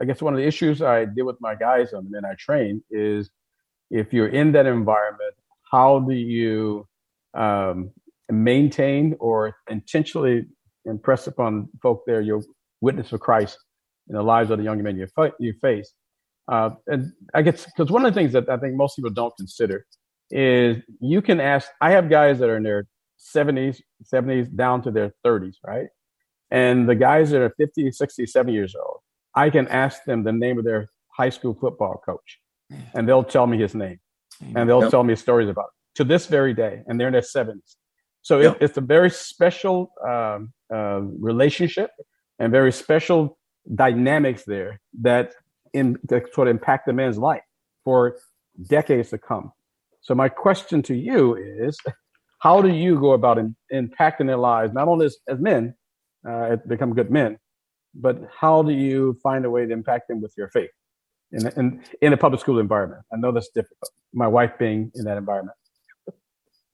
I guess one of the issues I deal with my guys on and I train is if you're in that environment, how do you um, maintain or intentionally impress upon folk there your witness for Christ in the lives of the young men you, you face? Uh, and I guess because one of the things that I think most people don't consider is you can ask. I have guys that are in their 70s, 70s down to their 30s, right? And the guys that are 50, 60, 70 years old, I can ask them the name of their high school football coach, and they'll tell me his name, and they'll yep. tell me stories about it to this very day, and they're in their 70s. So yep. it, it's a very special um, uh, relationship and very special dynamics there that in that sort of impact the man's life for decades to come. So my question to you is, how do you go about in, impacting their lives, not only as, as men, uh, become good men, but how do you find a way to impact them with your faith in, in, in a public school environment? I know that's difficult. My wife being in that environment.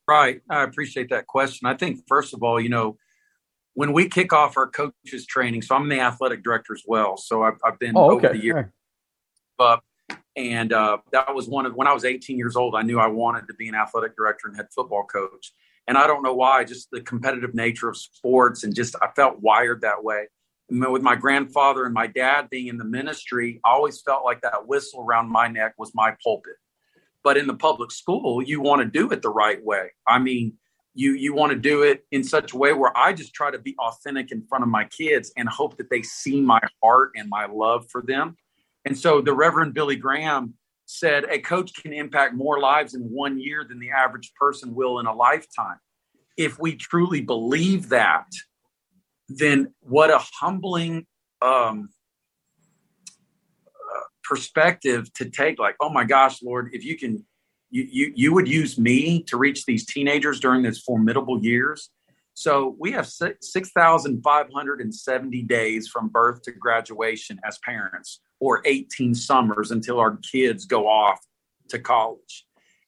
Right. I appreciate that question. I think, first of all, you know, when we kick off our coaches training, so I'm the athletic director as well. So I've, I've been oh, okay. over the years. But and uh, that was one of when I was 18 years old. I knew I wanted to be an athletic director and head football coach. And I don't know why, just the competitive nature of sports, and just I felt wired that way. And with my grandfather and my dad being in the ministry, I always felt like that whistle around my neck was my pulpit. But in the public school, you want to do it the right way. I mean, you you want to do it in such a way where I just try to be authentic in front of my kids and hope that they see my heart and my love for them and so the Reverend Billy Graham said a coach can impact more lives in one year than the average person will in a lifetime. If we truly believe that, then what a humbling um, uh, perspective to take. Like, oh my gosh, Lord, if you can, you, you would use me to reach these teenagers during these formidable years. So we have 6,570 days from birth to graduation as parents or 18 summers until our kids go off to college.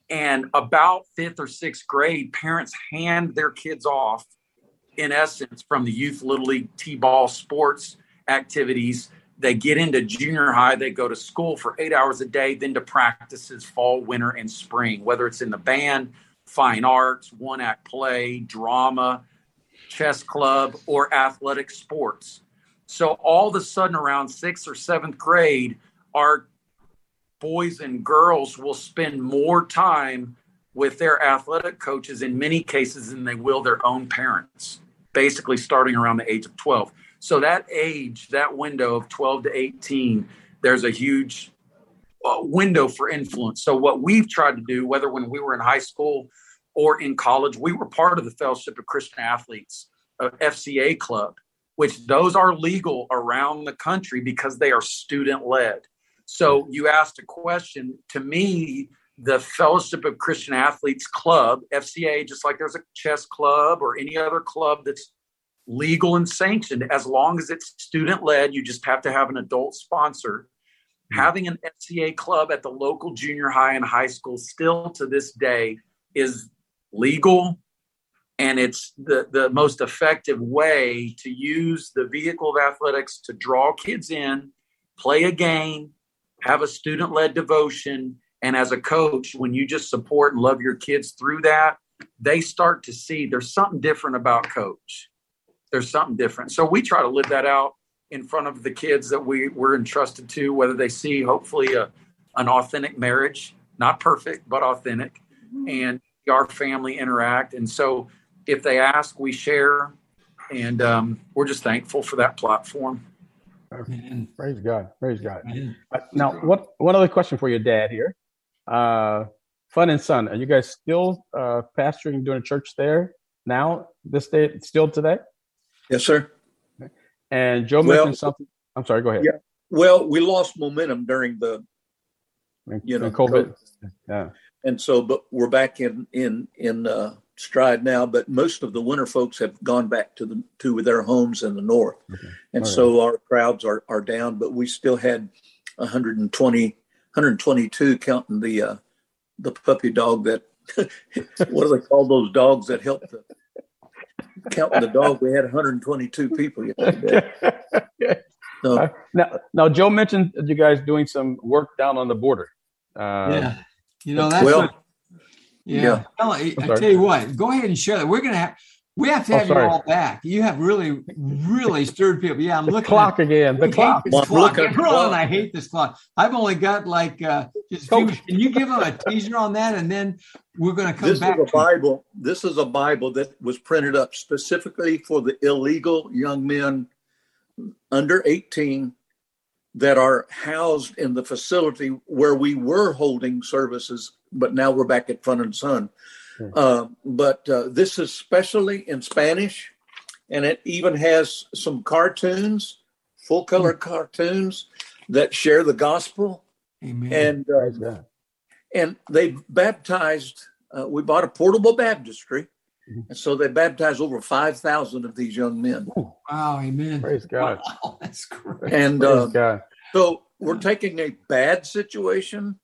And about fifth or sixth grade, parents hand their kids off, in essence, from the youth little league t-ball sports activities. They get into junior high, they go to school for eight hours a day, then to practices fall, winter, and spring, whether it's in the band, fine arts, one act play, drama, chess club, or athletic sports. So all of a sudden, around sixth or seventh grade, our boys and girls will spend more time with their athletic coaches in many cases than they will their own parents, basically starting around the age of 12. So that age, that window of 12 to 18, there's a huge uh, window for influence. So what we've tried to do, whether when we were in high school or in college, we were part of the Fellowship of Christian Athletes, uh, FCA club, which those are legal around the country because they are student led. So you asked a question to me, the Fellowship of Christian Athletes Club, FCA, just like there's a chess club or any other club that's legal and sanctioned, as long as it's student led, you just have to have an adult sponsor. Mm-hmm. Having an FCA club at the local junior high and high school still to this day is legal and it's the, the most effective way to use the vehicle of athletics to draw kids in, play a game, have a student led devotion. And as a coach, when you just support and love your kids through that, they start to see there's something different about coach. There's something different. So we try to live that out in front of the kids that we were entrusted to, whether they see hopefully a, an authentic marriage, not perfect, but authentic, and our family interact. And so if they ask, we share, and um, we're just thankful for that platform. Amen. Praise God. Praise God. Uh, now, what one other question for your dad here? Uh, Fun N Sun, are you guys still uh, pastoring doing a church there now, this day, still today? Yes, sir. And Joe well, mentioned something. I'm sorry, go ahead. Yeah. Well, we lost momentum during the, you know, COVID. COVID. Yeah. And so, but we're back in in in uh, stride now. But most of the winter folks have gone back to the to their homes in the north, okay. and All so right. our crowds are are down. But we still had 120, 122 counting the uh, the puppy dog that. [LAUGHS] what do they call those dogs that help the counting the dog, we had 122 people yesterday. [LAUGHS] So, now, now, Joe mentioned you guys doing some work down on the border. Uh, yeah, you know that's well, what, yeah. yeah. Well, I, I tell you what, go ahead and share that. We're gonna have we have to oh, have oh, you all back. You have really, really stirred people. Yeah, I'm the looking clock at, again. The [LAUGHS] clock. This clock. clock. I hate this clock. I've only got like uh, just. Few, can you give them a teaser on that, and then we're going to come this back. This is a Bible. It. This is a Bible that was printed up specifically for the illegal young men under 18 that are housed in the facility where we were holding services, but now we're back at Fun N Sun. Uh, but uh, this is specially in Spanish, and it even has some cartoons, full color mm. cartoons that share the gospel. Amen. And uh, and they baptized. Uh, we bought a portable baptistry, mm-hmm. and so they baptized over five thousand of these young men. Wow! Amen. Praise God. Wow, [LAUGHS] that's great. And uh, so we're taking a bad situation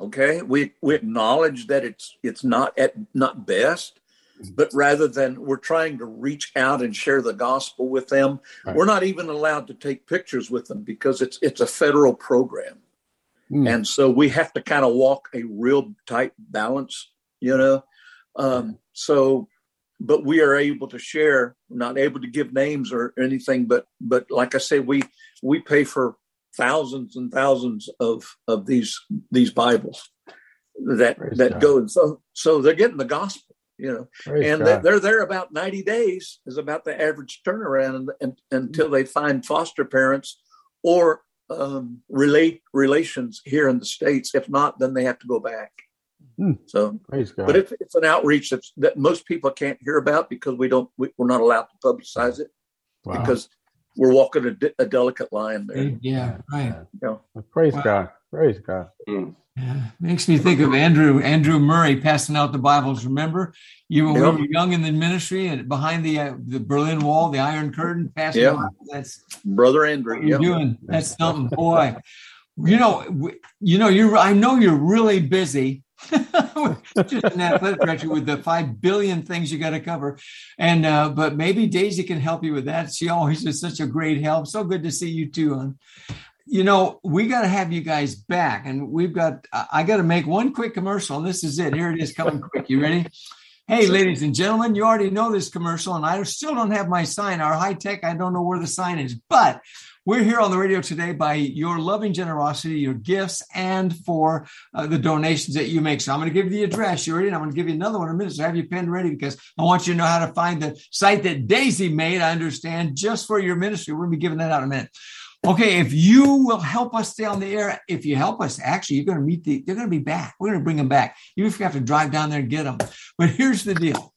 Okay, we we acknowledge that it's it's not at not best, but rather than we're trying to reach out and share the gospel with them, right. we're not even allowed to take pictures with them because it's it's a federal program, mm. and so we have to kind of walk a real tight balance, you know. Um, so, but we are able to share, not able to give names or anything, but but like I say, we we pay for thousands and thousands of of these these Bibles that Praise that God. go and so so they're getting the gospel you know Praise and God. they're there about 90 days is about the average turnaround and, and, until they find foster parents or um, relate relations here in the states if not then they have to go back hmm. so but if it's an outreach that's, that most people can't hear about because we don't we, are not allowed to publicize it wow. because we're walking a, de- a delicate line there. Yeah, right. Yeah. Praise wow. God. Praise God. Mm. Yeah. Makes me think of Andrew Andrew Murray passing out the Bibles. Remember, you when yep. we were young in the ministry and behind the uh, the Berlin Wall, the Iron Curtain, passing yep. out. That's brother Andrew. You're yep. doing that's something, boy. you know, you know, you're. I know you're really busy [LAUGHS] just an athletic director with the five billion things you got to cover. And uh, but maybe Daisy can help you with that. She always is such a great help. So good to see you too. On you know, we got to have you guys back, and we've got. I got to make one quick commercial, and this is it. Here it is, coming quick. You ready? Hey, ladies and gentlemen, you already know this commercial, and I still don't have my sign. Our high tech, I don't know where the sign is, but we're here on the radio today by your loving generosity, your gifts, and for uh, the donations that you make. So I'm going to give you the address. You ready? And I'm going to give you another one in a minute. So have your pen ready because I want you to know how to find the site that Daisy made. I understand just for your ministry. We're going to be giving that out in a minute. Okay, if you will help us stay on the air, if you help us, actually, you're going to meet the, they're going to be back. We're going to bring them back. Even if you have to drive down there and get them. But here's the deal.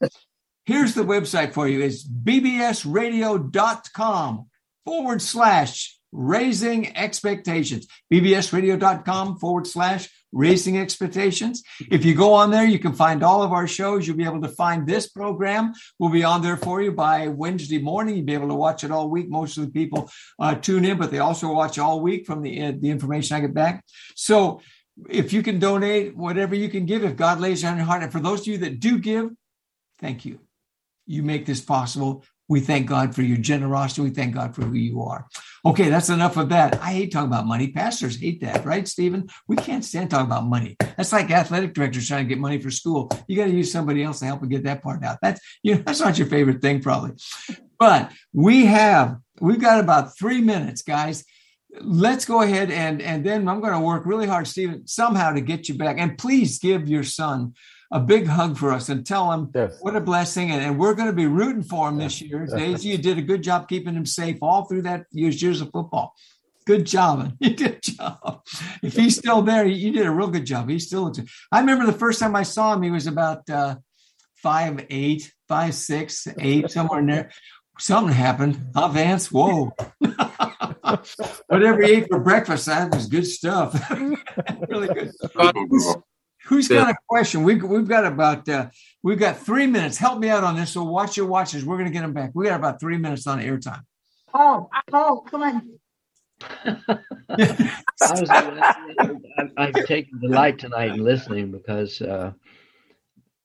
Here's the website for you. It's bbsradio.com forward slash raising expectations. bbsradio.com forward slash raising expectations. If you go on there, you can find all of our shows. You'll be able to find this program. We'll be on there for you by Wednesday morning. You'll be able to watch it all week. Most of the people uh, tune in, but they also watch all week from the, uh, the information I get back. So if you can donate whatever you can give, if God lays it on your heart, and for those of you that do give, thank you. You make this possible. We thank God for your generosity. We thank God for who you are. Okay, that's enough of that. I hate talking about money. Pastors hate that, right, Stephen? We can't stand talking about money. That's like athletic directors trying to get money for school. You got to use somebody else to help and get that part out. That's you know that's not your favorite thing, probably. But we have we've got about three minutes, guys. Let's go ahead and and then I'm going to work really hard, Stephen, somehow to get you back. And please give your son a big hug for us and tell him yes. what a blessing. And, and, we're going to be rooting for him this year. Daisy, you did a good job keeping him safe all through that years, years of football. Good job. You did a job. If he's still there, you did a real good job. He's still. I remember the first time I saw him, he was about uh, five, eight, five, six, eight, somewhere in there. Something happened. Huh, Vance? Whoa. [LAUGHS] Whatever he ate for breakfast, that was good stuff. [LAUGHS] really good. Who's got a question? We've, we've got about uh, we've got three minutes. Help me out on this. So watch your watches. We're going to get them back. We got about three minutes on airtime. Paul, Paul, come on. [LAUGHS] I have taken delight tonight in listening because uh,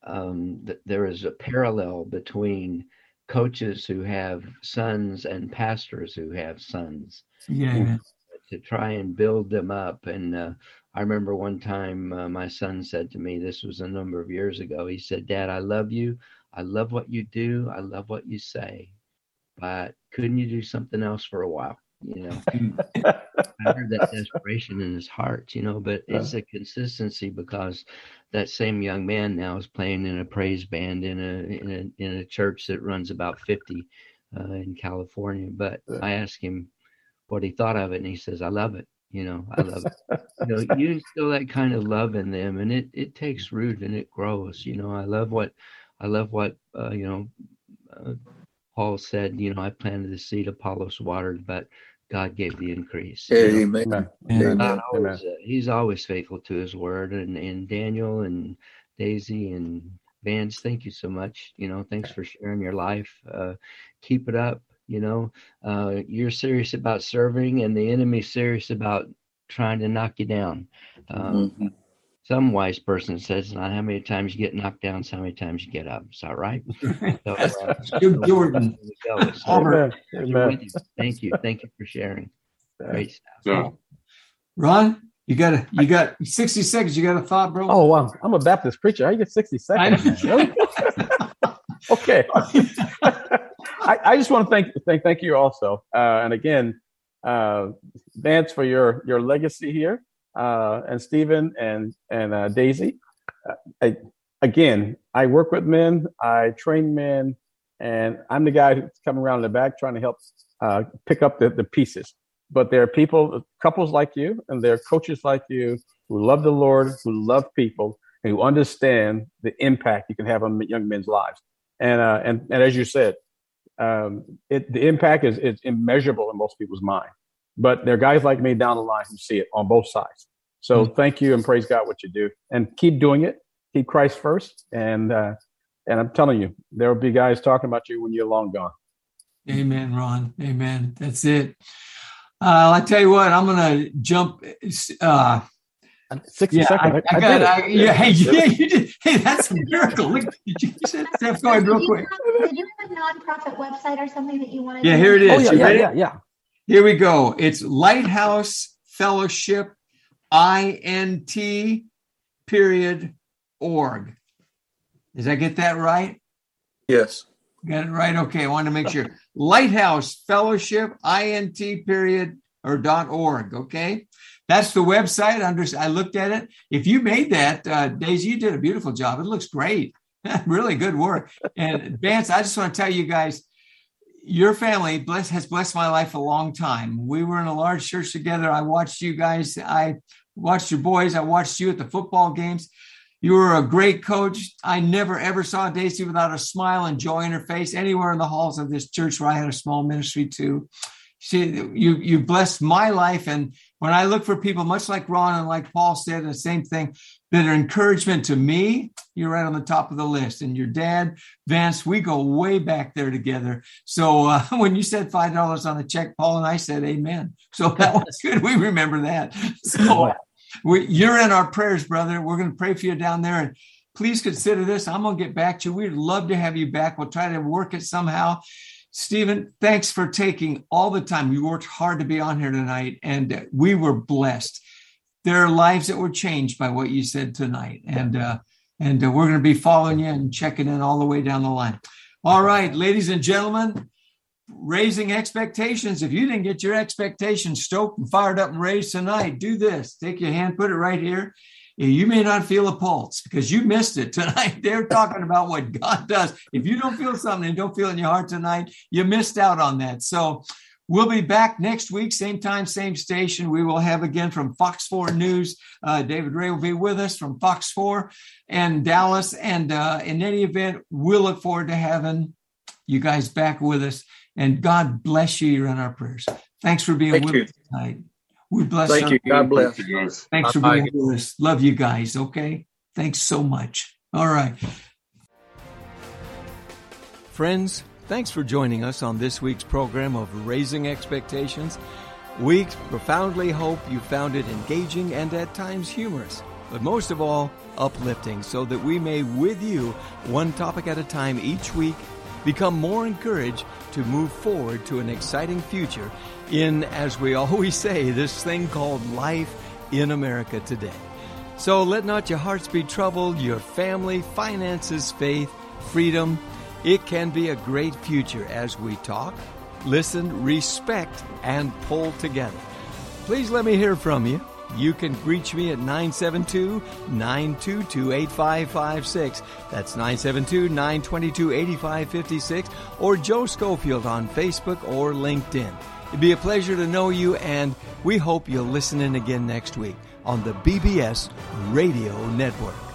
um, th- there is a parallel between coaches who have sons and pastors who have sons. Yeah. To try and build them up and uh, I remember one time uh, my son said to me, this was a number of years ago, he said, Dad, I love you. I love what you do. I love what you say. But couldn't you do something else for a while? You know, [LAUGHS] I heard that desperation in his heart, you know, but it's a consistency because that same young man now is playing in a praise band in a in a, in a church that runs about 50 uh, in California. But I asked him what he thought of it, and he says, I love it. You know, I love it. you know, [LAUGHS] you instill that kind of love in them, and it it takes root and it grows. You know, I love what I love what uh, you know. Uh, Paul said, you know, I planted the seed, Apollos watered, but God gave the increase. Amen. Amen. Amen. Always, uh, he's always faithful to his word, and and Daniel and Daisy and Vance, thank you so much. You know, thanks for sharing your life. Uh, keep it up you know uh, you're serious about serving and the enemy's serious about trying to knock you down um, mm-hmm. some wise person says not how many times you get knocked down it's how many times you get up is that right [LAUGHS] so, uh, jordan so, thank you thank you for sharing great stuff yeah. ron you got a, you got 60 seconds. You got a thought, bro? Oh, wow. I'm a Baptist preacher. I get 60 seconds. [LAUGHS] okay. [LAUGHS] I, I, just want to thank thank thank you also, uh, and again, uh, Vance for your your legacy here, uh, and Stephen and and uh, Daisy. Uh, I, again, I work with men, I train men, and I'm the guy who's coming around in the back trying to help uh, pick up the, the pieces. But there are people, couples like you, and there are coaches like you who love the Lord, who love people, and who understand the impact you can have on young men's lives. And uh, and and as you said, um, it, the impact is, is immeasurable in most people's mind. But there are guys like me down the line who see it on both sides. So mm-hmm. thank you and praise God what you do, and keep doing it. Keep Christ first, and uh, and I'm telling you, there will be guys talking about you when you're long gone. Amen, Ron. Amen. That's it. Uh, I tell you what, I'm going to jump. Uh, 60 yeah, seconds. I, I, I got I, yeah, hey, [LAUGHS] yeah, you did. Hey, that's a miracle. Look, did you Steph, go ahead real quick. Did you have a nonprofit website or something that you wanted? Yeah, here it is. Oh, yeah, yeah, yeah, yeah. Here we go. It's Lighthouse Fellowship, INT period org. Did I get that right? Yes. Got it right. Okay. I want to make sure. Lighthouse Fellowship, INT period or dot org. Okay. That's the website. Under, I looked at it. If you made that, uh, Daisy, you did a beautiful job. It looks great. [LAUGHS] really good work. And Vance, I just want to tell you guys, your family bless, has blessed my life a long time. We were in a large church together. I watched you guys. I watched your boys. I watched you at the football games. You were a great coach. I never ever saw Daisy without a smile and joy in her face anywhere in the halls of this church where I had a small ministry too. She, you, you blessed my life. And when I look for people, much like Ron and like Paul said, the same thing, that are encouragement to me, you're right on the top of the list. And your dad, Vance, we go way back there together. So uh, [LAUGHS] when you said five dollars on the check, Paul and I said Amen. So [LAUGHS] that was good. We remember that. So we, you're in our prayers, brother. We're going to pray for you down there. And please consider this. I'm going to get back to you. We'd love to have you back. We'll try to work it somehow. Stephen, thanks for taking all the time. You worked hard to be on here tonight, and we were blessed. There are lives that were changed by what you said tonight, and uh, and uh, we're going to be following you and checking in all the way down the line. All right, ladies and gentlemen, raising expectations. If you didn't get your expectations stoked and fired up and raised tonight, do this. Take your hand, put it right here. You may not feel a pulse because you missed it tonight. [LAUGHS] They're talking about what God does. If you don't feel something and don't feel it in your heart tonight, you missed out on that. So We'll be back next week, same time, same station. We will have again from Fox 4 News. Uh, David Ray will be with us from Fox 4 and Dallas. And uh, in any event, we'll look forward to having you guys back with us. And God bless you. You're in our prayers. Thanks for being Thank with you. us tonight. We bless Thank you. God bless you. Guys. Thanks for being with us. Love you guys. Okay. Thanks so much. All right. Friends, thanks for joining us on this week's program of Raising Expectations. We profoundly hope you found it engaging and at times humorous, but most of all, uplifting so that we may, with you, one topic at a time each week, become more encouraged to move forward to an exciting future in, as we always say, this thing called life in America today. So let not your hearts be troubled, your family, finances, faith, freedom. It can be a great future as we talk, listen, respect, and pull together. Please let me hear from you. You can reach me at 972 922 8556. That's 972 922 8556 or Joe Schofield on Facebook or LinkedIn. It'd be a pleasure to know you, and we hope you'll listen in again next week on the BBS Radio Network.